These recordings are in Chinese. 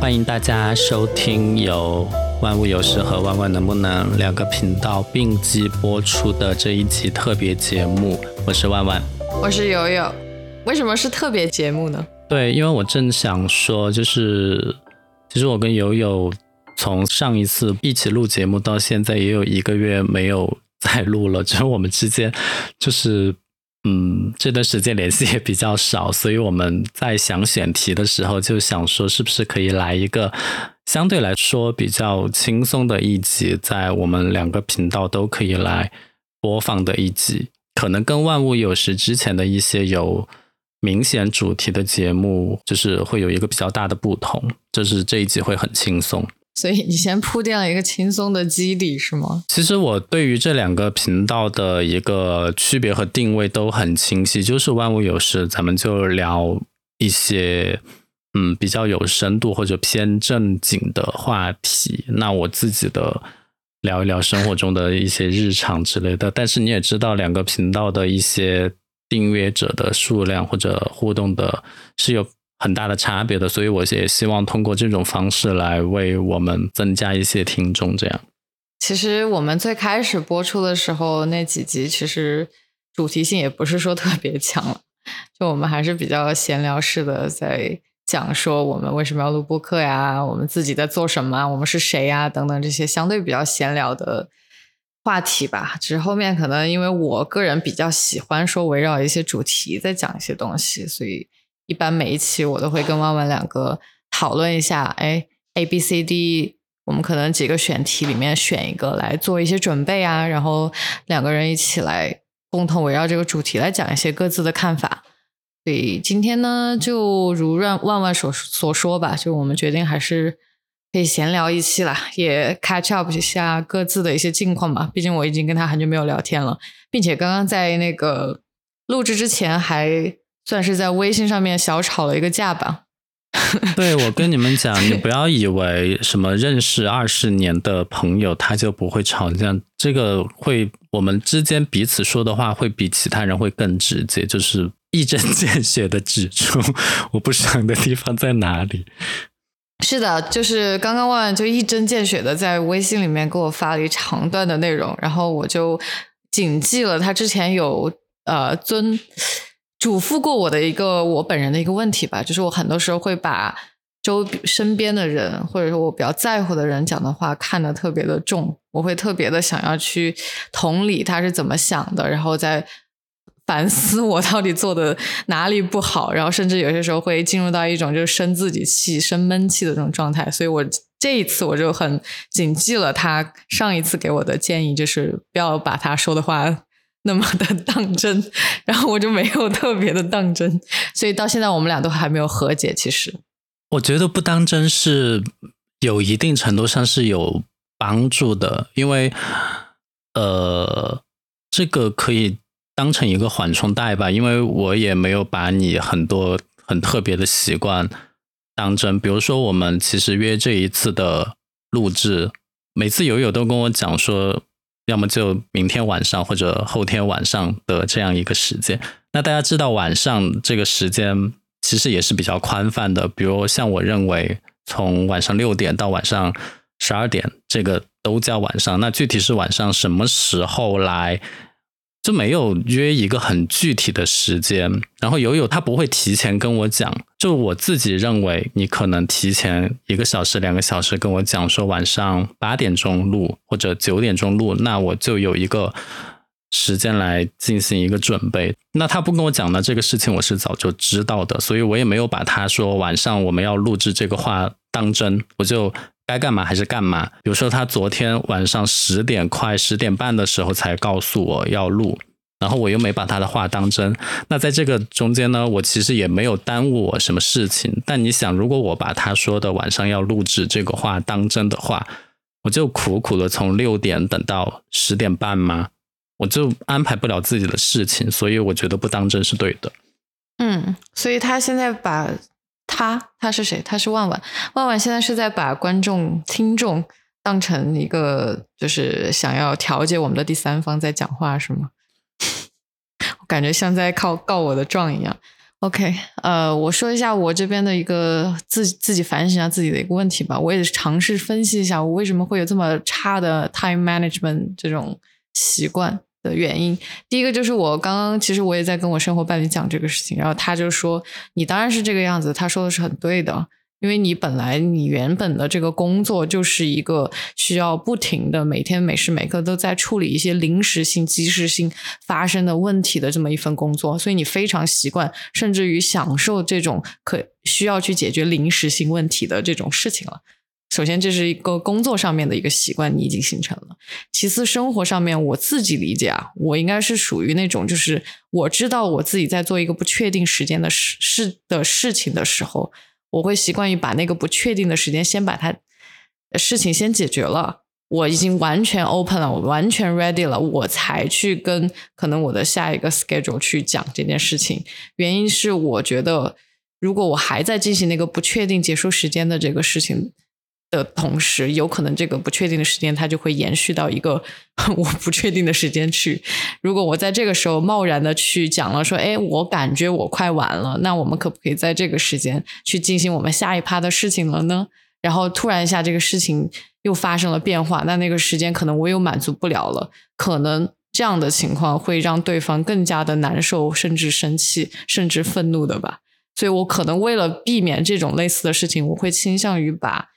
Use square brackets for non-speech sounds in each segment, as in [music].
欢迎大家收听由万物有时和万万能不能两个频道并机播出的这一期特别节目。我是万万，我是悠悠。为什么是特别节目呢？对，因为我正想说，就是其实我跟悠悠从上一次一起录节目到现在也有一个月没有再录了，就是我们之间就是嗯这段时间联系也比较少，所以我们在想选题的时候就想说，是不是可以来一个相对来说比较轻松的一集，在我们两个频道都可以来播放的一集，可能跟万物有时之前的一些有。明显主题的节目就是会有一个比较大的不同，就是这一集会很轻松。所以你先铺垫了一个轻松的基底是吗？其实我对于这两个频道的一个区别和定位都很清晰，就是万物有事，咱们就聊一些嗯比较有深度或者偏正经的话题。那我自己的聊一聊生活中的一些日常之类的。但是你也知道，两个频道的一些。订阅者的数量或者互动的是有很大的差别的，所以我也希望通过这种方式来为我们增加一些听众。这样，其实我们最开始播出的时候那几集，其实主题性也不是说特别强，就我们还是比较闲聊式的在讲说我们为什么要录播客呀，我们自己在做什么，我们是谁呀等等这些相对比较闲聊的。话题吧，只是后面可能因为我个人比较喜欢说围绕一些主题在讲一些东西，所以一般每一期我都会跟万万两个讨论一下，哎，A、B、C、D，我们可能几个选题里面选一个来做一些准备啊，然后两个人一起来共同围绕这个主题来讲一些各自的看法。所以今天呢，就如万万万所所说吧，就我们决定还是。可以闲聊一期啦，也 catch up 一下各自的一些近况吧。毕竟我已经跟他很久没有聊天了，并且刚刚在那个录制之前，还算是在微信上面小吵了一个架吧。[laughs] 对，我跟你们讲，你不要以为什么认识二十年的朋友他就不会吵架，这个会我们之间彼此说的话会比其他人会更直接，就是一针见血的指出我不爽的地方在哪里。[laughs] 是的，就是刚刚万万就一针见血的在微信里面给我发了一长段的内容，然后我就谨记了他之前有呃遵嘱咐过我的一个我本人的一个问题吧，就是我很多时候会把周身边的人或者说我比较在乎的人讲的话看得特别的重，我会特别的想要去同理他是怎么想的，然后再。反思我到底做的哪里不好，然后甚至有些时候会进入到一种就是生自己气、生闷气的这种状态。所以我这一次我就很谨记了他上一次给我的建议，就是不要把他说的话那么的当真。然后我就没有特别的当真，所以到现在我们俩都还没有和解。其实我觉得不当真是有一定程度上是有帮助的，因为呃，这个可以。当成一个缓冲带吧，因为我也没有把你很多很特别的习惯当真。比如说，我们其实约这一次的录制，每次友友都跟我讲说，要么就明天晚上或者后天晚上的这样一个时间。那大家知道晚上这个时间其实也是比较宽泛的，比如像我认为从晚上六点到晚上十二点，这个都叫晚上。那具体是晚上什么时候来？就没有约一个很具体的时间，然后友友他不会提前跟我讲，就我自己认为你可能提前一个小时、两个小时跟我讲说晚上八点钟录或者九点钟录，那我就有一个时间来进行一个准备。那他不跟我讲呢，这个事情我是早就知道的，所以我也没有把他说晚上我们要录制这个话当真，我就。该干嘛还是干嘛。比如说，他昨天晚上十点快十点半的时候才告诉我要录，然后我又没把他的话当真。那在这个中间呢，我其实也没有耽误我什么事情。但你想，如果我把他说的晚上要录制这个话当真的话，我就苦苦的从六点等到十点半吗？我就安排不了自己的事情，所以我觉得不当真是对的。嗯，所以他现在把。他他是谁？他是万万。万万现在是在把观众、听众当成一个，就是想要调解我们的第三方在讲话，是吗？我 [laughs] 感觉像在靠告我的状一样。OK，呃，我说一下我这边的一个自自己反省一下自己的一个问题吧。我也尝试分析一下我为什么会有这么差的 time management 这种习惯的原因。第一个就是我刚刚其实我也在跟我生活伴侣讲这个事情，然后他就说你当然是这个样子，他说的是很对的。因为你本来你原本的这个工作就是一个需要不停的每天每时每刻都在处理一些临时性、即时性发生的问题的这么一份工作，所以你非常习惯，甚至于享受这种可需要去解决临时性问题的这种事情了。首先，这是一个工作上面的一个习惯，你已经形成了。其次，生活上面我自己理解啊，我应该是属于那种，就是我知道我自己在做一个不确定时间的事事的事情的时候。我会习惯于把那个不确定的时间先把它事情先解决了，我已经完全 open 了，我完全 ready 了，我才去跟可能我的下一个 schedule 去讲这件事情。原因是我觉得，如果我还在进行那个不确定结束时间的这个事情。的同时，有可能这个不确定的时间，它就会延续到一个 [laughs] 我不确定的时间去。如果我在这个时候贸然的去讲了，说，哎，我感觉我快完了，那我们可不可以在这个时间去进行我们下一趴的事情了呢？然后突然一下，这个事情又发生了变化，那那个时间可能我又满足不了了，可能这样的情况会让对方更加的难受，甚至生气，甚至愤怒的吧。所以我可能为了避免这种类似的事情，我会倾向于把。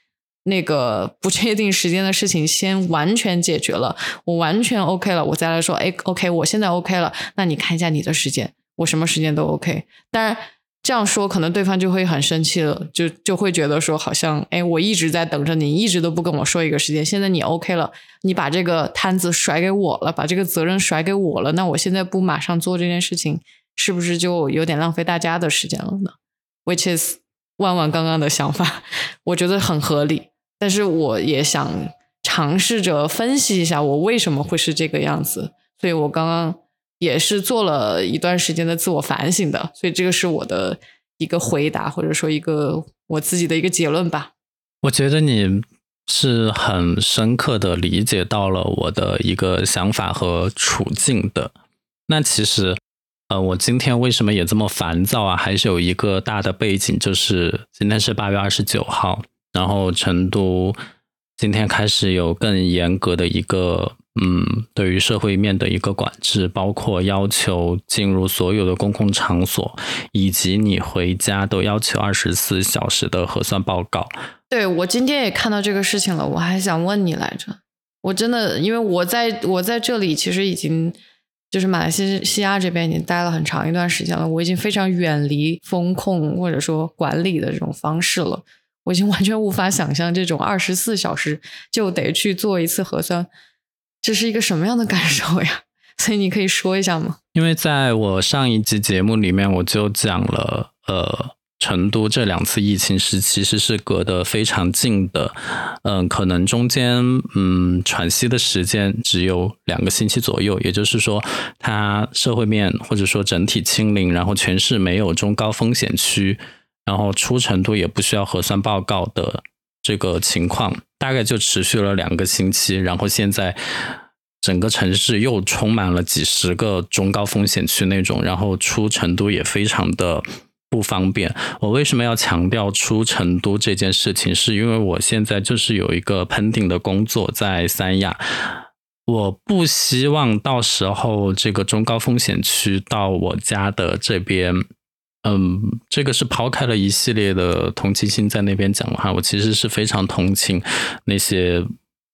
那个不确定时间的事情先完全解决了，我完全 OK 了，我再来说，哎，OK，我现在 OK 了，那你看一下你的时间，我什么时间都 OK。当然这样说可能对方就会很生气了，就就会觉得说好像，哎，我一直在等着你，一直都不跟我说一个时间，现在你 OK 了，你把这个摊子甩给我了，把这个责任甩给我了，那我现在不马上做这件事情，是不是就有点浪费大家的时间了呢？Which is 万万刚刚的想法，[laughs] 我觉得很合理。但是我也想尝试着分析一下我为什么会是这个样子，所以我刚刚也是做了一段时间的自我反省的，所以这个是我的一个回答，或者说一个我自己的一个结论吧。我觉得你是很深刻的理解到了我的一个想法和处境的。那其实，呃，我今天为什么也这么烦躁啊？还是有一个大的背景，就是今天是八月二十九号。然后成都今天开始有更严格的一个，嗯，对于社会面的一个管制，包括要求进入所有的公共场所，以及你回家都要求二十四小时的核酸报告。对我今天也看到这个事情了，我还想问你来着，我真的因为我在我在这里其实已经就是马来西亚这边已经待了很长一段时间了，我已经非常远离风控或者说管理的这种方式了。我已经完全无法想象这种二十四小时就得去做一次核酸，这是一个什么样的感受呀？[laughs] 所以你可以说一下吗？因为在我上一集节目里面，我就讲了，呃，成都这两次疫情是其实是隔得非常近的，嗯，可能中间嗯喘息的时间只有两个星期左右，也就是说，它社会面或者说整体清零，然后全市没有中高风险区。然后出成都也不需要核酸报告的这个情况，大概就持续了两个星期。然后现在整个城市又充满了几十个中高风险区那种，然后出成都也非常的不方便。我为什么要强调出成都这件事情？是因为我现在就是有一个 pending 的工作在三亚，我不希望到时候这个中高风险区到我家的这边。嗯，这个是抛开了一系列的同情心在那边讲的话，我其实是非常同情那些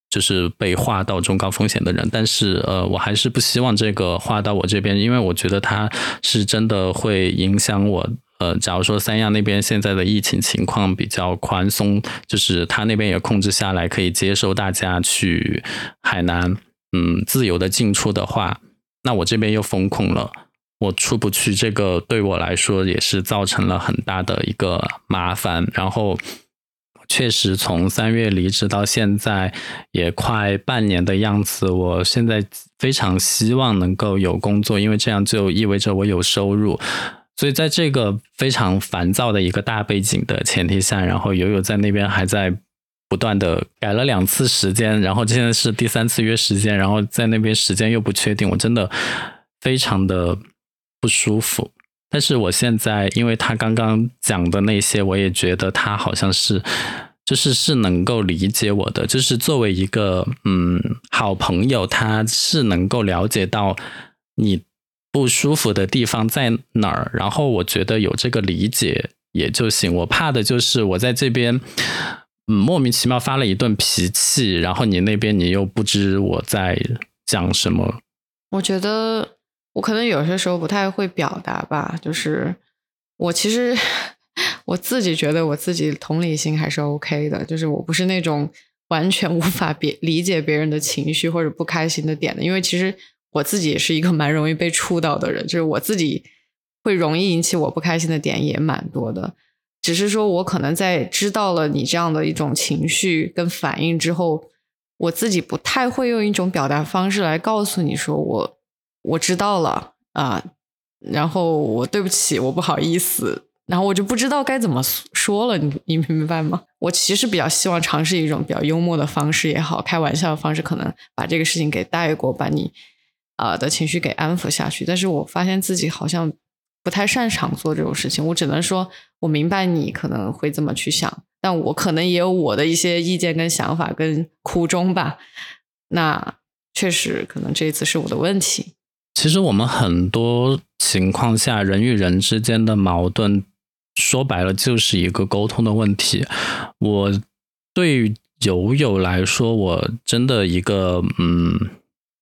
就是被划到中高风险的人，但是呃，我还是不希望这个划到我这边，因为我觉得他是真的会影响我。呃，假如说三亚那边现在的疫情情况比较宽松，就是他那边也控制下来，可以接受大家去海南，嗯，自由的进出的话，那我这边又封控了。我出不去，这个对我来说也是造成了很大的一个麻烦。然后，确实从三月离职到现在也快半年的样子。我现在非常希望能够有工作，因为这样就意味着我有收入。所以在这个非常烦躁的一个大背景的前提下，然后友友在那边还在不断的改了两次时间，然后现在是第三次约时间，然后在那边时间又不确定，我真的非常的。不舒服，但是我现在，因为他刚刚讲的那些，我也觉得他好像是，就是是能够理解我的，就是作为一个嗯好朋友，他是能够了解到你不舒服的地方在哪儿，然后我觉得有这个理解也就行。我怕的就是我在这边，嗯莫名其妙发了一顿脾气，然后你那边你又不知我在讲什么。我觉得。我可能有些时候不太会表达吧，就是我其实 [laughs] 我自己觉得我自己同理心还是 OK 的，就是我不是那种完全无法别理解别人的情绪或者不开心的点的，因为其实我自己也是一个蛮容易被触到的人，就是我自己会容易引起我不开心的点也蛮多的，只是说我可能在知道了你这样的一种情绪跟反应之后，我自己不太会用一种表达方式来告诉你说我。我知道了啊，然后我对不起，我不好意思，然后我就不知道该怎么说了，你你明白吗？我其实比较希望尝试一种比较幽默的方式也好，开玩笑的方式，可能把这个事情给带过，把你啊的情绪给安抚下去。但是我发现自己好像不太擅长做这种事情，我只能说我明白你可能会这么去想，但我可能也有我的一些意见跟想法跟苦衷吧。那确实可能这一次是我的问题。其实我们很多情况下，人与人之间的矛盾，说白了就是一个沟通的问题。我对友友来说，我真的一个嗯，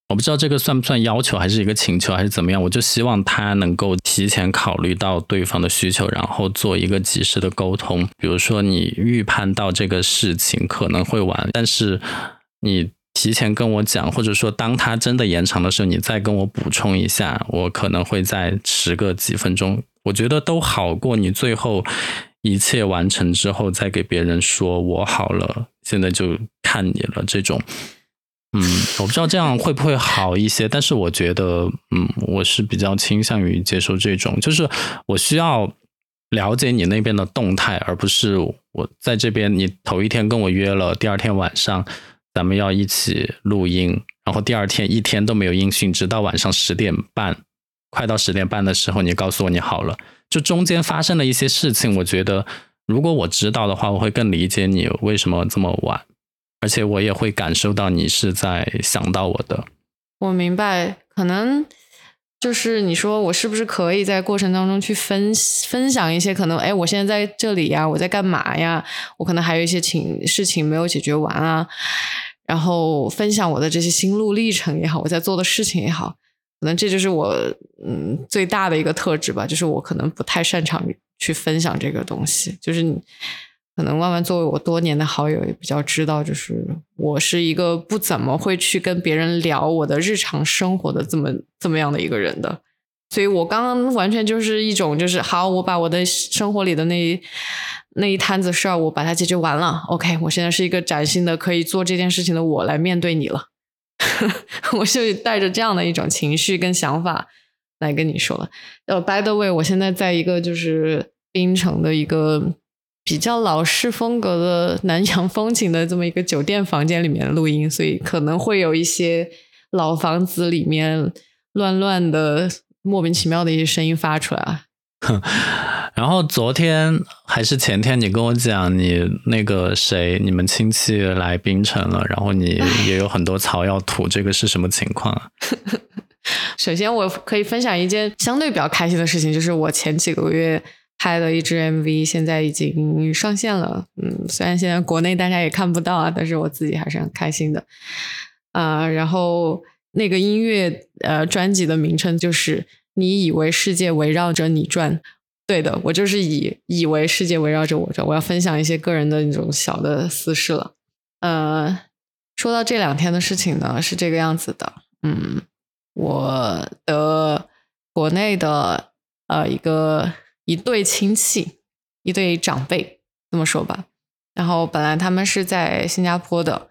我不知道这个算不算要求，还是一个请求，还是怎么样？我就希望他能够提前考虑到对方的需求，然后做一个及时的沟通。比如说，你预判到这个事情可能会晚，但是你。提前跟我讲，或者说当他真的延长的时候，你再跟我补充一下，我可能会再迟个几分钟。我觉得都好过你最后一切完成之后再给别人说我好了，现在就看你了。这种，嗯，我不知道这样会不会好一些，但是我觉得，嗯，我是比较倾向于接受这种，就是我需要了解你那边的动态，而不是我在这边，你头一天跟我约了，第二天晚上。咱们要一起录音，然后第二天一天都没有音讯，直到晚上十点半，快到十点半的时候，你告诉我你好了。就中间发生了一些事情，我觉得如果我知道的话，我会更理解你为什么这么晚，而且我也会感受到你是在想到我的。我明白，可能就是你说我是不是可以在过程当中去分分享一些可能，哎，我现在在这里呀，我在干嘛呀？我可能还有一些情事情没有解决完啊。然后分享我的这些心路历程也好，我在做的事情也好，可能这就是我嗯最大的一个特质吧，就是我可能不太擅长去分享这个东西。就是你可能万万作为我多年的好友，也比较知道，就是我是一个不怎么会去跟别人聊我的日常生活的这么这么样的一个人的。所以我刚刚完全就是一种，就是好，我把我的生活里的那。那一摊子事儿，我把它解决完了。OK，我现在是一个崭新的可以做这件事情的我来面对你了。[laughs] 我就带着这样的一种情绪跟想法来跟你说了。呃，By the way，我现在在一个就是槟城的一个比较老式风格的南洋风情的这么一个酒店房间里面录音，所以可能会有一些老房子里面乱乱的、莫名其妙的一些声音发出来啊。[laughs] 然后昨天还是前天，你跟我讲你那个谁，你们亲戚来槟城了，然后你也有很多草要吐，这个是什么情况啊？[laughs] 首先，我可以分享一件相对比较开心的事情，就是我前几个月拍的一支 MV，现在已经上线了。嗯，虽然现在国内大家也看不到啊，但是我自己还是很开心的。啊，然后那个音乐呃专辑的名称就是“你以为世界围绕着你转”。对的，我就是以以为世界围绕着我转。我要分享一些个人的那种小的私事了。呃，说到这两天的事情呢，是这个样子的。嗯，我的国内的呃一个一对亲戚，一对长辈，这么说吧。然后本来他们是在新加坡的，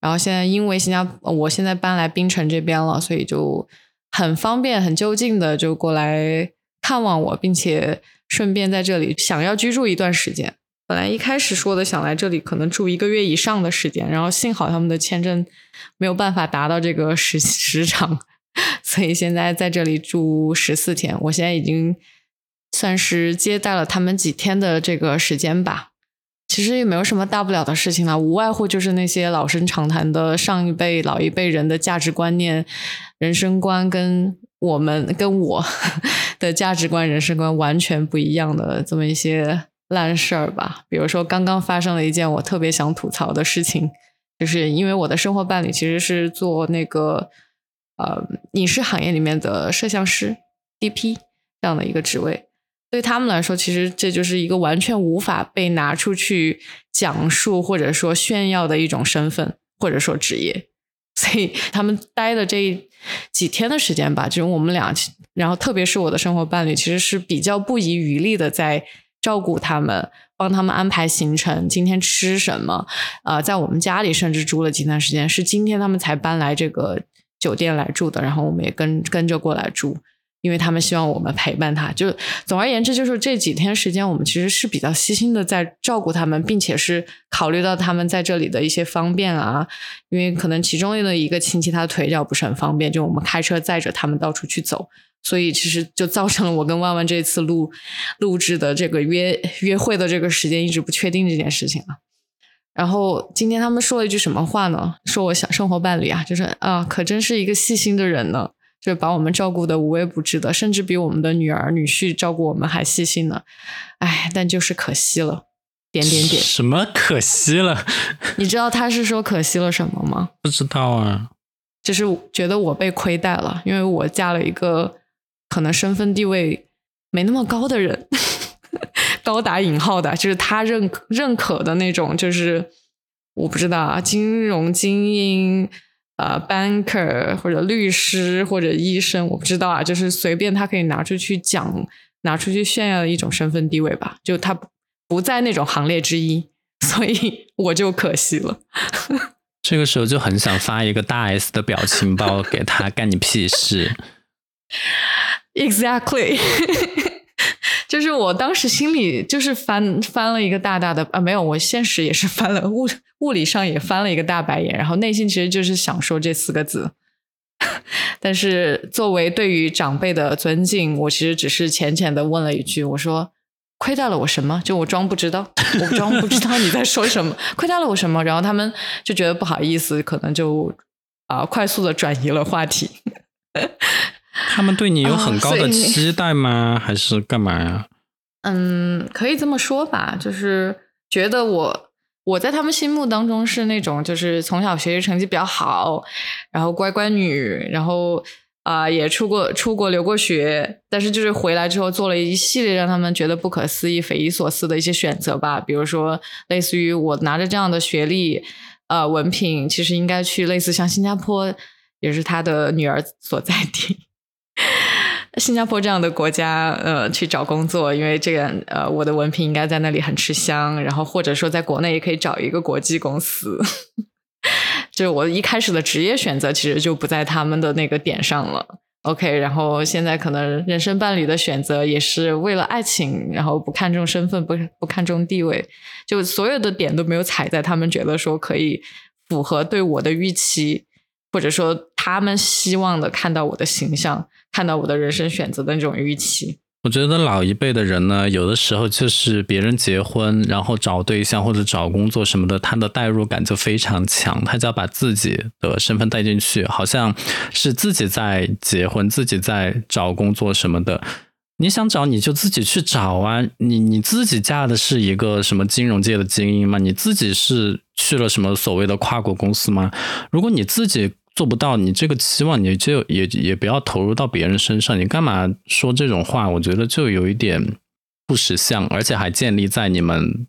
然后现在因为新加我现在搬来槟城这边了，所以就很方便、很就近的就过来看望我，并且。顺便在这里想要居住一段时间，本来一开始说的想来这里可能住一个月以上的时间，然后幸好他们的签证没有办法达到这个时时长，[laughs] 所以现在在这里住十四天。我现在已经算是接待了他们几天的这个时间吧。其实也没有什么大不了的事情啦，无外乎就是那些老生常谈的上一辈、老一辈人的价值观念、人生观，跟我们跟我的价值观、人生观完全不一样的这么一些烂事儿吧。比如说，刚刚发生了一件我特别想吐槽的事情，就是因为我的生活伴侣其实是做那个呃影视行业里面的摄像师 DP 这样的一个职位。对他们来说，其实这就是一个完全无法被拿出去讲述或者说炫耀的一种身份或者说职业，所以他们待的这几天的时间吧，就是我们俩，然后特别是我的生活伴侣，其实是比较不遗余力的在照顾他们，帮他们安排行程，今天吃什么，呃，在我们家里甚至住了几段时间，是今天他们才搬来这个酒店来住的，然后我们也跟跟着过来住。因为他们希望我们陪伴他，就总而言之，就是这几天时间，我们其实是比较细心的在照顾他们，并且是考虑到他们在这里的一些方便啊。因为可能其中的一个亲戚他的腿脚不是很方便，就我们开车载着他们到处去走，所以其实就造成了我跟万万这次录录制的这个约约会的这个时间一直不确定这件事情啊。然后今天他们说了一句什么话呢？说我想生活伴侣啊，就是啊，可真是一个细心的人呢。就把我们照顾的无微不至的，甚至比我们的女儿女婿照顾我们还细心呢。哎，但就是可惜了，点点点。什么可惜了？[laughs] 你知道他是说可惜了什么吗？不知道啊。就是觉得我被亏待了，因为我嫁了一个可能身份地位没那么高的人，[laughs] 高打引号的，就是他认认可的那种，就是我不知道啊，金融精英。呃，banker 或者律师或者医生，我不知道啊，就是随便他可以拿出去讲、拿出去炫耀的一种身份地位吧。就他不在那种行列之一，[laughs] 所以我就可惜了。这个时候就很想发一个大 S 的表情包给他，干你屁事！[laughs] Exactly。[laughs] 就是我当时心里就是翻翻了一个大大的啊，没有，我现实也是翻了物物理上也翻了一个大白眼，然后内心其实就是想说这四个字，[laughs] 但是作为对于长辈的尊敬，我其实只是浅浅的问了一句，我说亏待了我什么？就我装不知道，我装不知道你在说什么，亏待了我什么？然后他们就觉得不好意思，可能就啊快速的转移了话题。[laughs] 他们对你有很高的期待吗？[laughs] 还是干嘛呀？嗯，可以这么说吧，就是觉得我我在他们心目当中是那种，就是从小学习成绩比较好，然后乖乖女，然后啊也出过出国留过学，但是就是回来之后做了一系列让他们觉得不可思议、匪夷所思的一些选择吧。比如说，类似于我拿着这样的学历，呃，文凭，其实应该去类似像新加坡，也是他的女儿所在地。新加坡这样的国家，呃，去找工作，因为这个，呃，我的文凭应该在那里很吃香。然后或者说，在国内也可以找一个国际公司。[laughs] 就是我一开始的职业选择，其实就不在他们的那个点上了。OK，然后现在可能人生伴侣的选择也是为了爱情，然后不看重身份，不不看重地位，就所有的点都没有踩在他们觉得说可以符合对我的预期。或者说，他们希望的看到我的形象，看到我的人生选择的那种预期。我觉得老一辈的人呢，有的时候就是别人结婚，然后找对象或者找工作什么的，他的代入感就非常强，他就要把自己的身份带进去，好像是自己在结婚，自己在找工作什么的。你想找你就自己去找啊！你你自己嫁的是一个什么金融界的精英吗？你自己是去了什么所谓的跨国公司吗？如果你自己做不到，你这个期望你就也也不要投入到别人身上。你干嘛说这种话？我觉得就有一点不识相，而且还建立在你们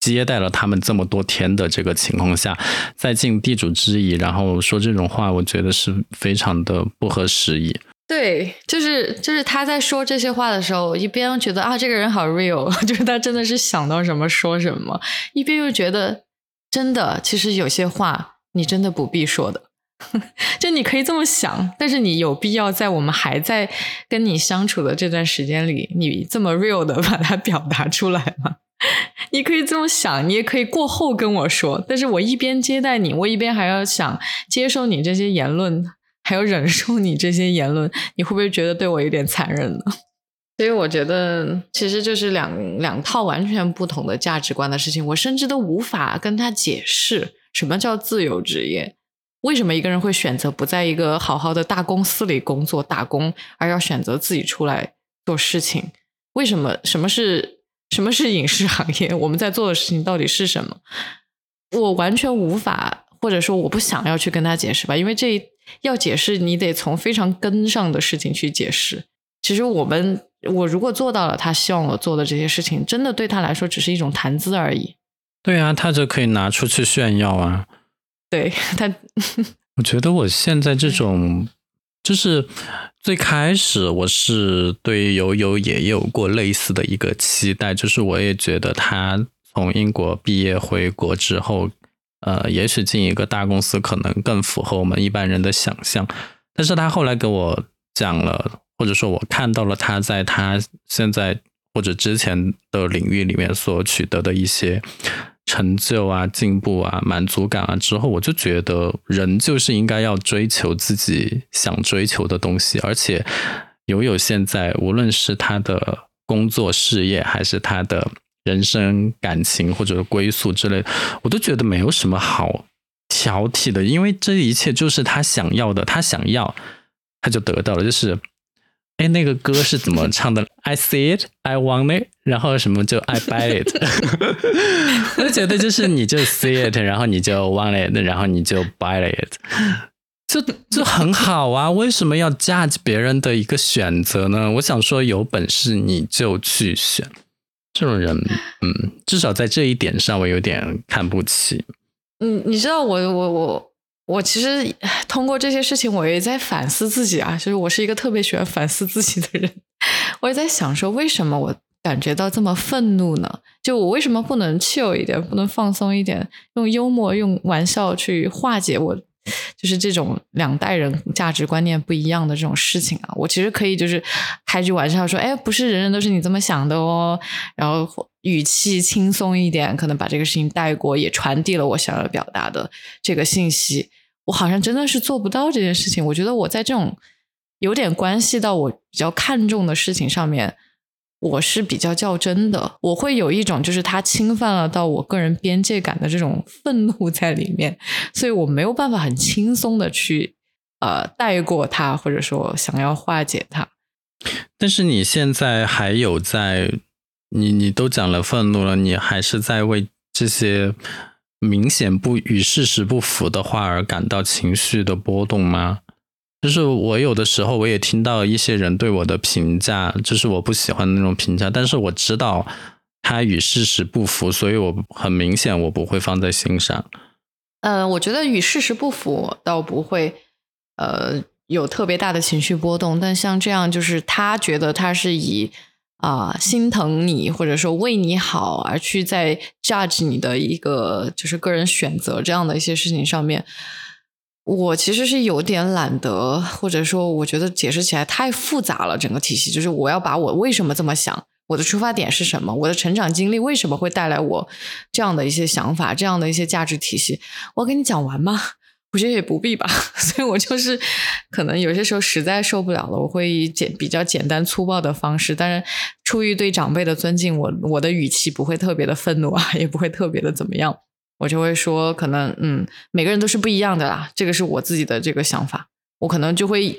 接待了他们这么多天的这个情况下，再尽地主之谊，然后说这种话，我觉得是非常的不合时宜。对，就是就是他在说这些话的时候，一边觉得啊这个人好 real，就是他真的是想到什么说什么，一边又觉得真的，其实有些话你真的不必说的，[laughs] 就你可以这么想，但是你有必要在我们还在跟你相处的这段时间里，你这么 real 的把它表达出来吗？[laughs] 你可以这么想，你也可以过后跟我说，但是我一边接待你，我一边还要想接受你这些言论。还要忍受你这些言论，你会不会觉得对我有点残忍呢？[laughs] 所以我觉得其实就是两两套完全不同的价值观的事情，我甚至都无法跟他解释什么叫自由职业，为什么一个人会选择不在一个好好的大公司。里工作打工，而要选择自己出来做事情？为什么？什么是什么是影视行业？我们在做的事情到底是什么？我完全无法，或者说我不想要去跟他解释吧，因为这要解释，你得从非常根上的事情去解释。其实我们，我如果做到了他希望我做的这些事情，真的对他来说只是一种谈资而已。对啊，他就可以拿出去炫耀啊。对他，我觉得我现在这种，就是最开始我是对悠悠也有过类似的一个期待，就是我也觉得他。从英国毕业回国之后，呃，也许进一个大公司可能更符合我们一般人的想象。但是他后来给我讲了，或者说我看到了他在他现在或者之前的领域里面所取得的一些成就啊、进步啊、满足感啊之后，我就觉得人就是应该要追求自己想追求的东西，而且友友现在无论是他的工作事业还是他的。人生、感情或者归宿之类，我都觉得没有什么好挑剔的，因为这一切就是他想要的，他想要他就得到了。就是，哎，那个歌是怎么 [laughs] 唱的？I see it, I want it，然后什么就 I buy it。[laughs] 我就觉得就是你就 see it，然后你就 want it，然后你就 buy it，就就很好啊。为什么要 judge 别人的一个选择呢？我想说，有本事你就去选。这种人，嗯，至少在这一点上，我有点看不起。嗯，你知道，我我我我其实通过这些事情，我也在反思自己啊。就是我是一个特别喜欢反思自己的人。我也在想说，为什么我感觉到这么愤怒呢？就我为什么不能 chill 一点，不能放松一点，用幽默、用玩笑去化解我？就是这种两代人价值观念不一样的这种事情啊，我其实可以就是开句玩笑说，哎，不是人人都是你这么想的哦，然后语气轻松一点，可能把这个事情带过，也传递了我想要表达的这个信息。我好像真的是做不到这件事情。我觉得我在这种有点关系到我比较看重的事情上面。我是比较较真的，我会有一种就是他侵犯了到我个人边界感的这种愤怒在里面，所以我没有办法很轻松的去呃带过他，或者说想要化解他。但是你现在还有在你你都讲了愤怒了，你还是在为这些明显不与事实不符的话而感到情绪的波动吗？就是我有的时候我也听到一些人对我的评价，就是我不喜欢的那种评价，但是我知道他与事实不符，所以我很明显我不会放在心上。呃，我觉得与事实不符倒不会，呃，有特别大的情绪波动。但像这样，就是他觉得他是以啊心疼你或者说为你好而去在 judge 你的一个就是个人选择这样的一些事情上面。我其实是有点懒得，或者说我觉得解释起来太复杂了。整个体系就是我要把我为什么这么想，我的出发点是什么，我的成长经历为什么会带来我这样的一些想法，这样的一些价值体系，我给你讲完吗？我觉得也不必吧。[laughs] 所以我就是可能有些时候实在受不了了，我会以简比较简单粗暴的方式，但是出于对长辈的尊敬，我我的语气不会特别的愤怒啊，也不会特别的怎么样。我就会说，可能嗯，每个人都是不一样的啦，这个是我自己的这个想法。我可能就会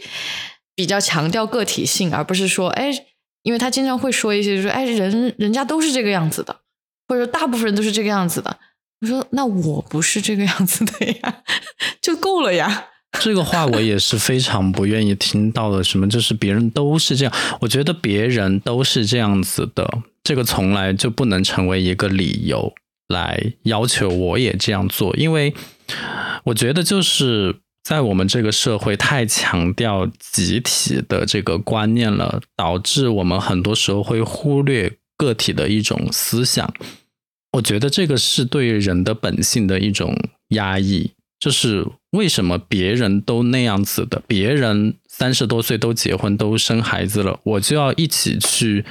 比较强调个体性，而不是说，哎，因为他经常会说一些，就说，哎，人人家都是这个样子的，或者说大部分人都是这个样子的。我说，那我不是这个样子的呀，就够了呀。[laughs] 这个话我也是非常不愿意听到的。什么就是别人都是这样？我觉得别人都是这样子的，这个从来就不能成为一个理由。来要求我也这样做，因为我觉得就是在我们这个社会太强调集体的这个观念了，导致我们很多时候会忽略个体的一种思想。我觉得这个是对人的本性的一种压抑。就是为什么别人都那样子的，别人三十多岁都结婚都生孩子了，我就要一起去。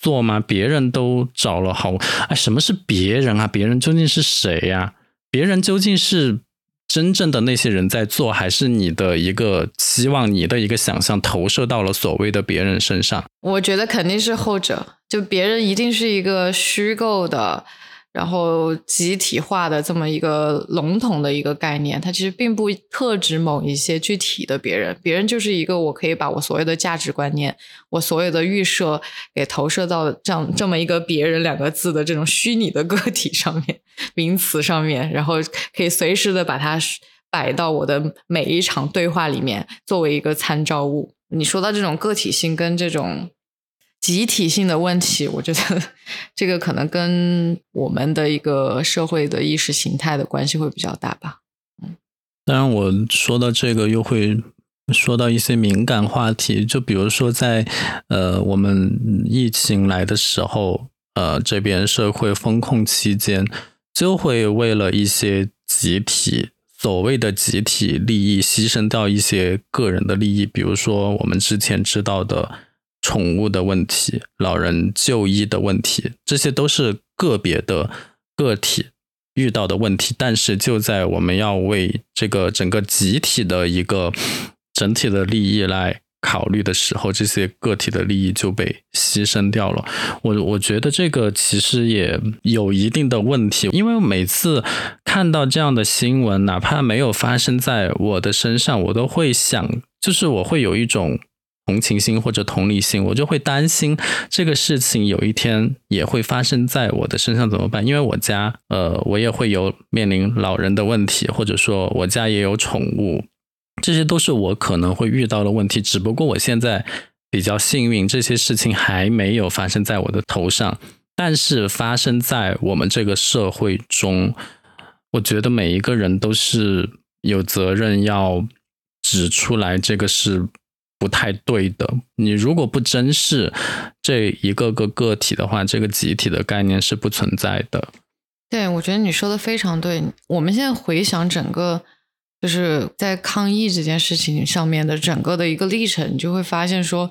做吗？别人都找了好，哎，什么是别人啊？别人究竟是谁呀？别人究竟是真正的那些人在做，还是你的一个期望，你的一个想象投射到了所谓的别人身上？我觉得肯定是后者，就别人一定是一个虚构的。然后集体化的这么一个笼统的一个概念，它其实并不特指某一些具体的别人，别人就是一个我可以把我所有的价值观念、我所有的预设给投射到这样这么一个“别人”两个字的这种虚拟的个体上面、名词上面，然后可以随时的把它摆到我的每一场对话里面，作为一个参照物。你说到这种个体性跟这种。集体性的问题，我觉得 [laughs] 这个可能跟我们的一个社会的意识形态的关系会比较大吧。嗯，当然我说到这个又会说到一些敏感话题，就比如说在呃我们疫情来的时候，呃这边社会风控期间，就会为了一些集体所谓的集体利益牺牲掉一些个人的利益，比如说我们之前知道的。宠物的问题、老人就医的问题，这些都是个别的个体遇到的问题。但是，就在我们要为这个整个集体的一个整体的利益来考虑的时候，这些个体的利益就被牺牲掉了。我我觉得这个其实也有一定的问题，因为每次看到这样的新闻，哪怕没有发生在我的身上，我都会想，就是我会有一种。同情心或者同理心，我就会担心这个事情有一天也会发生在我的身上怎么办？因为我家，呃，我也会有面临老人的问题，或者说我家也有宠物，这些都是我可能会遇到的问题。只不过我现在比较幸运，这些事情还没有发生在我的头上。但是发生在我们这个社会中，我觉得每一个人都是有责任要指出来，这个是。不太对的。你如果不珍视这一个个个体的话，这个集体的概念是不存在的。对，我觉得你说的非常对。我们现在回想整个，就是在抗疫这件事情上面的整个的一个历程，你就会发现说。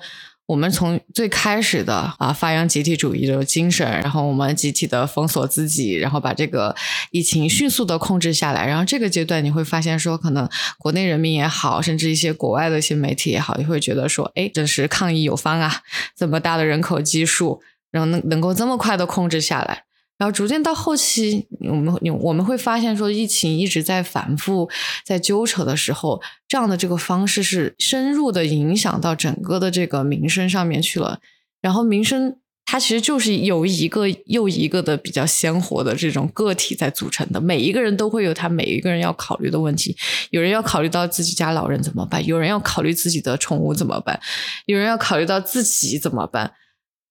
我们从最开始的啊发扬集体主义的精神，然后我们集体的封锁自己，然后把这个疫情迅速的控制下来。然后这个阶段你会发现说，可能国内人民也好，甚至一些国外的一些媒体也好，也会觉得说，哎，这是抗疫有方啊，这么大的人口基数，然后能能够这么快的控制下来。然后逐渐到后期，我们我们会发现说，疫情一直在反复在纠扯的时候，这样的这个方式是深入的影响到整个的这个民生上面去了。然后民生它其实就是由一个又一个的比较鲜活的这种个体在组成的，每一个人都会有他每一个人要考虑的问题。有人要考虑到自己家老人怎么办，有人要考虑自己的宠物怎么办，有人要考虑到自己怎么办。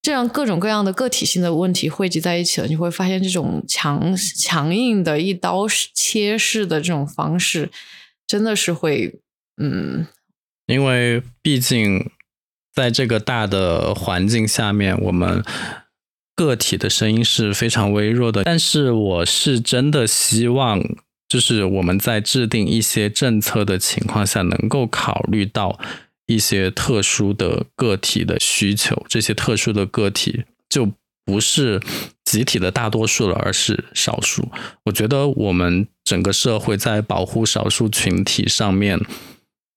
这样各种各样的个体性的问题汇集在一起了，你会发现这种强强硬的一刀切式的这种方式，真的是会嗯，因为毕竟在这个大的环境下面，我们个体的声音是非常微弱的。但是我是真的希望，就是我们在制定一些政策的情况下，能够考虑到。一些特殊的个体的需求，这些特殊的个体就不是集体的大多数了，而是少数。我觉得我们整个社会在保护少数群体上面，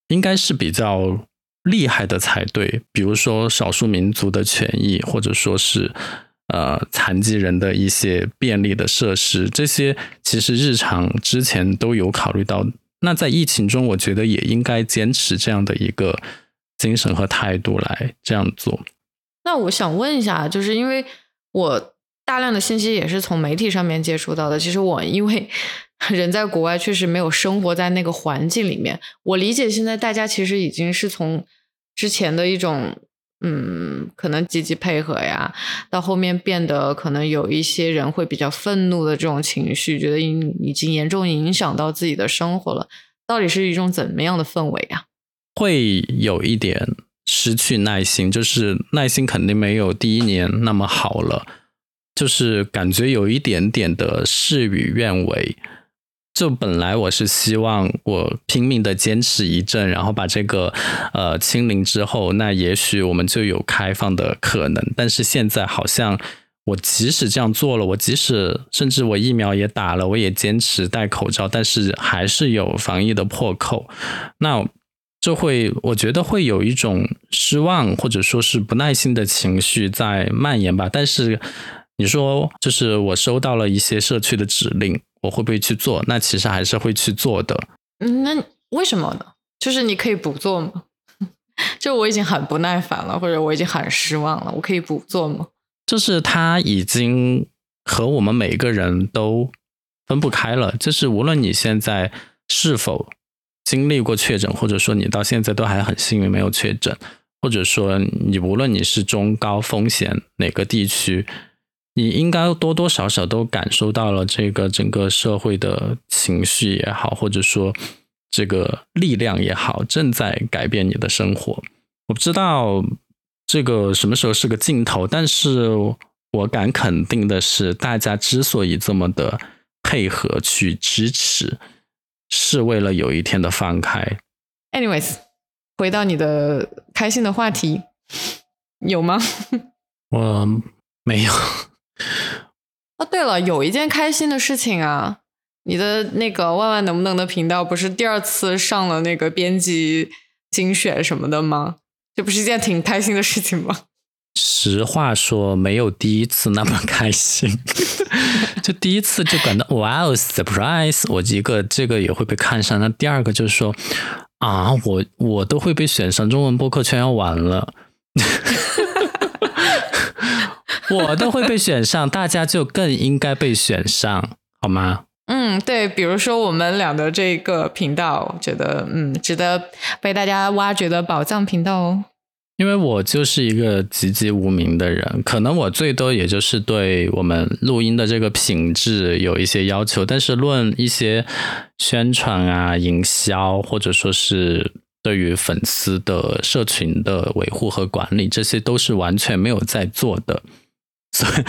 应该是比较厉害的才对。比如说少数民族的权益，或者说是呃残疾人的一些便利的设施，这些其实日常之前都有考虑到。那在疫情中，我觉得也应该坚持这样的一个精神和态度来这样做。那我想问一下，就是因为我大量的信息也是从媒体上面接触到的。其实我因为人在国外，确实没有生活在那个环境里面。我理解现在大家其实已经是从之前的一种。嗯，可能积极配合呀，到后面变得可能有一些人会比较愤怒的这种情绪，觉得已已经严重影响到自己的生活了。到底是一种怎么样的氛围呀？会有一点失去耐心，就是耐心肯定没有第一年那么好了，就是感觉有一点点的事与愿违。就本来我是希望我拼命的坚持一阵，然后把这个呃清零之后，那也许我们就有开放的可能。但是现在好像我即使这样做了，我即使甚至我疫苗也打了，我也坚持戴口罩，但是还是有防疫的破口，那就会我觉得会有一种失望或者说是不耐心的情绪在蔓延吧。但是你说，就是我收到了一些社区的指令，我会不会去做？那其实还是会去做的。嗯，那为什么呢？就是你可以不做吗？[laughs] 就我已经很不耐烦了，或者我已经很失望了，我可以不做吗？就是他已经和我们每个人都分不开了。就是无论你现在是否经历过确诊，或者说你到现在都还很幸运没有确诊，或者说你无论你是中高风险哪个地区，你应该多多少少都感受到了这个整个社会的情绪也好，或者说这个力量也好，正在改变你的生活。我不知道。这个什么时候是个尽头？但是我敢肯定的是，大家之所以这么的配合去支持，是为了有一天的放开。Anyways，回到你的开心的话题，有吗？[laughs] 我没有。哦，对了，有一件开心的事情啊，你的那个万万能不能的频道不是第二次上了那个编辑精选什么的吗？这不是一件挺开心的事情吗？[laughs] 实话说，没有第一次那么开心。[laughs] 就第一次就感到哇哦，surprise！我一个这个也会被看上。那第二个就是说啊，我我都会被选上，中文播客圈要完了。[laughs] 我都会被选上，大家就更应该被选上，好吗？嗯，对，比如说我们俩的这个频道，觉得嗯，值得被大家挖掘的宝藏频道哦。因为我就是一个籍籍无名的人，可能我最多也就是对我们录音的这个品质有一些要求，但是论一些宣传啊、营销，或者说是对于粉丝的社群的维护和管理，这些都是完全没有在做的，所以。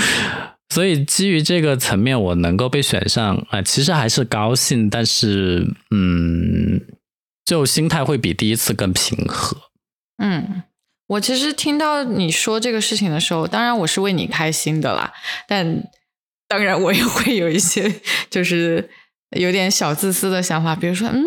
所以基于这个层面，我能够被选上啊，其实还是高兴，但是嗯，就心态会比第一次更平和。嗯，我其实听到你说这个事情的时候，当然我是为你开心的啦，但当然我也会有一些就是有点小自私的想法，比如说，嗯，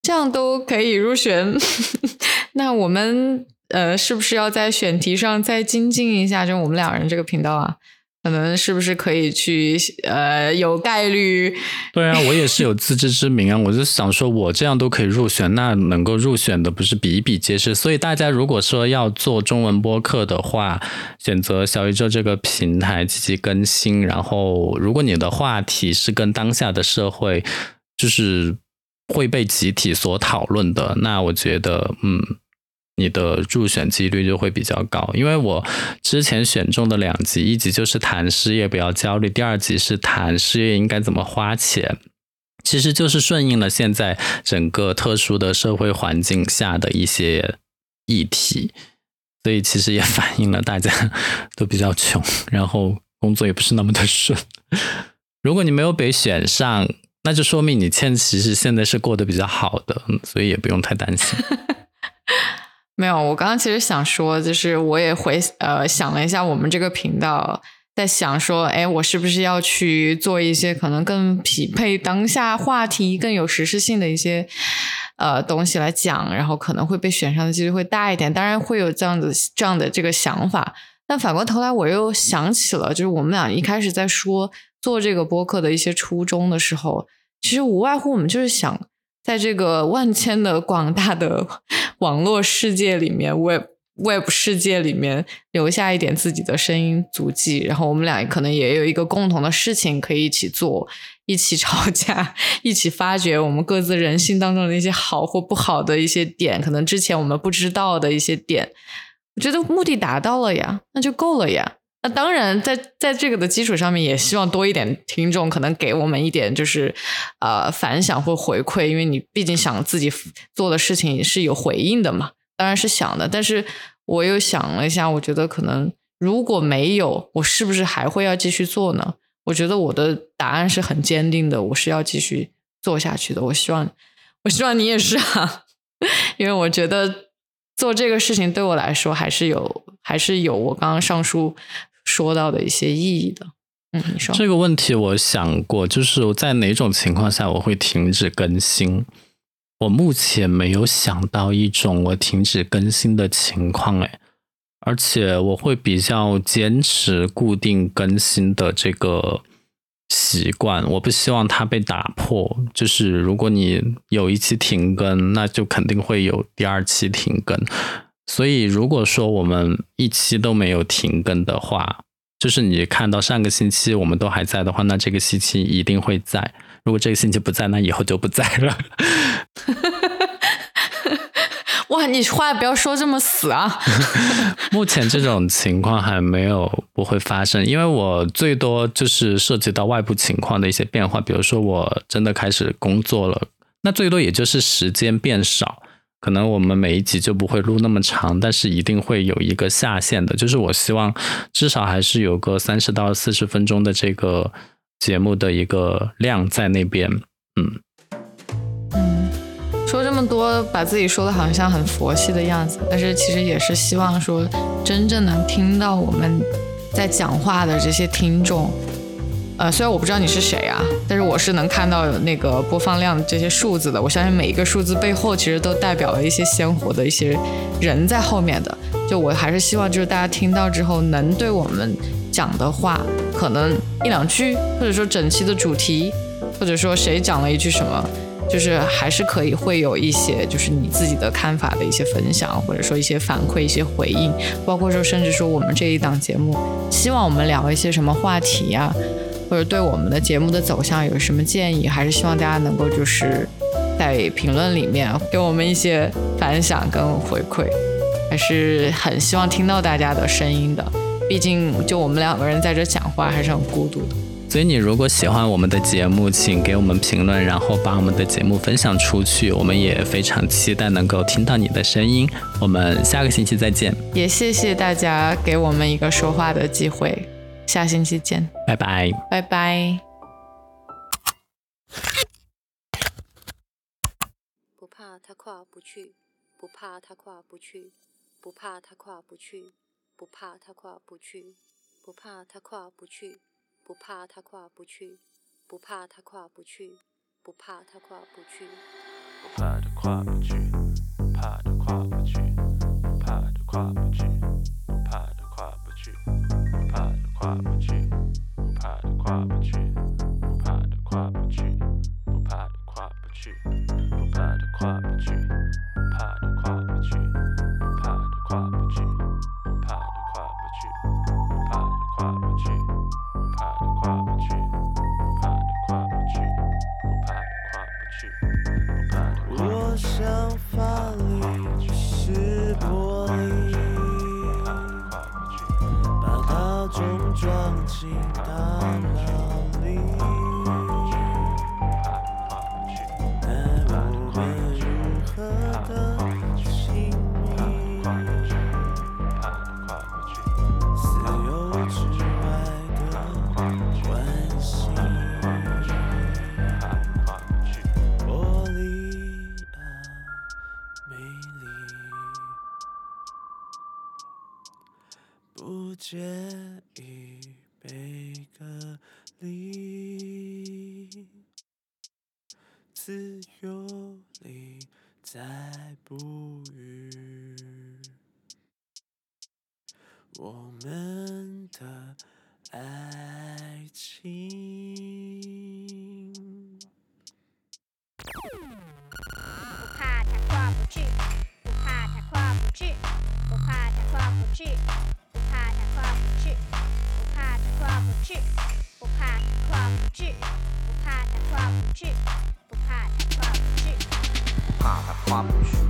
这样都可以入选，[laughs] 那我们呃是不是要在选题上再精进一下？就我们两人这个频道啊。可能是不是可以去呃有概率？对啊，我也是有自知之明啊。我就想说，我这样都可以入选，那能够入选的不是比比皆是。所以大家如果说要做中文播客的话，选择小宇宙这个平台积极更新。然后，如果你的话题是跟当下的社会就是会被集体所讨论的，那我觉得嗯。你的入选几率就会比较高，因为我之前选中的两集，一集就是谈失业不要焦虑，第二集是谈失业应该怎么花钱，其实就是顺应了现在整个特殊的社会环境下的一些议题，所以其实也 [laughs] 反映了大家都比较穷，然后工作也不是那么的顺。如果你没有被选上，那就说明你现其实现在是过得比较好的，所以也不用太担心。[laughs] 没有，我刚刚其实想说，就是我也回呃想了一下，我们这个频道在想说，哎，我是不是要去做一些可能更匹配当下话题、更有实施性的一些呃东西来讲，然后可能会被选上的几率会大一点。当然会有这样子这样的这个想法，但反过头来我又想起了，就是我们俩一开始在说做这个播客的一些初衷的时候，其实无外乎我们就是想。在这个万千的广大的 [laughs] 网络世界里面，Web Web 世界里面留下一点自己的声音足迹，然后我们俩可能也有一个共同的事情可以一起做，一起吵架，[laughs] 一起发掘我们各自人性当中的一些好或不好的一些点，可能之前我们不知道的一些点，我觉得目的达到了呀，那就够了呀。那当然，在在这个的基础上面，也希望多一点听众可能给我们一点就是呃反响或回馈，因为你毕竟想自己做的事情是有回应的嘛，当然是想的。但是我又想了一下，我觉得可能如果没有，我是不是还会要继续做呢？我觉得我的答案是很坚定的，我是要继续做下去的。我希望，我希望你也是啊，[laughs] 因为我觉得做这个事情对我来说还是有，还是有我刚刚上述。说到的一些意义的。嗯，你说这个问题，我想过，就是在哪种情况下我会停止更新？我目前没有想到一种我停止更新的情况，哎，而且我会比较坚持固定更新的这个习惯，我不希望它被打破。就是如果你有一期停更，那就肯定会有第二期停更。所以如果说我们一期都没有停更的话，就是你看到上个星期我们都还在的话，那这个星期一定会在。如果这个星期不在，那以后就不在了。[laughs] 哇，你话不要说这么死啊！[laughs] 目前这种情况还没有不会发生，因为我最多就是涉及到外部情况的一些变化，比如说我真的开始工作了，那最多也就是时间变少，可能我们每一集就不会录那么长，但是一定会有一个下限的，就是我希望至少还是有个三十到四十分钟的这个。节目的一个量在那边，嗯嗯，说这么多，把自己说的好像很佛系的样子，但是其实也是希望说，真正能听到我们在讲话的这些听众，呃，虽然我不知道你是谁啊，但是我是能看到那个播放量这些数字的。我相信每一个数字背后，其实都代表了一些鲜活的一些人在后面的。就我还是希望，就是大家听到之后，能对我们。讲的话，可能一两句，或者说整期的主题，或者说谁讲了一句什么，就是还是可以会有一些，就是你自己的看法的一些分享，或者说一些反馈、一些回应，包括说甚至说我们这一档节目，希望我们聊一些什么话题呀，或者对我们的节目的走向有什么建议，还是希望大家能够就是在评论里面给我们一些反响跟回馈，还是很希望听到大家的声音的。毕竟，就我们两个人在这讲话，还是很孤独的。所以，你如果喜欢我们的节目，请给我们评论，然后把我们的节目分享出去。我们也非常期待能够听到你的声音。我们下个星期再见。也谢谢大家给我们一个说话的机会。下星期见，拜拜，拜拜。不怕他跨不去，不怕他跨不去，不怕他跨不去。不怕他跨不去，不怕他跨不去，不怕他跨不去，不怕他跨不去，不怕他跨不去，不怕他跨不去，自由里再不遇。我们的爱情。不怕他跨不去，不怕他跨不去，不怕他跨不去，不怕他跨不去，不怕他跨不去，不怕跨不去，不怕他跨不去。yapılanmış.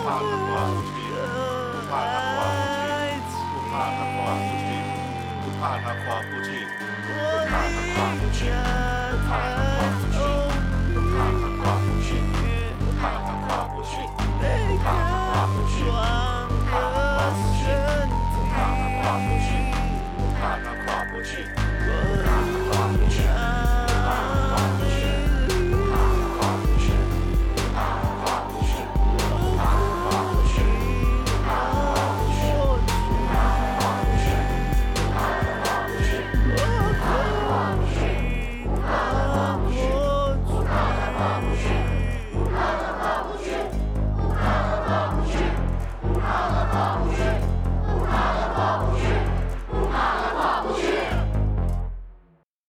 不，怕它跨不去，不怕它跨不去，不怕它跨不去，不怕它跨不去，不怕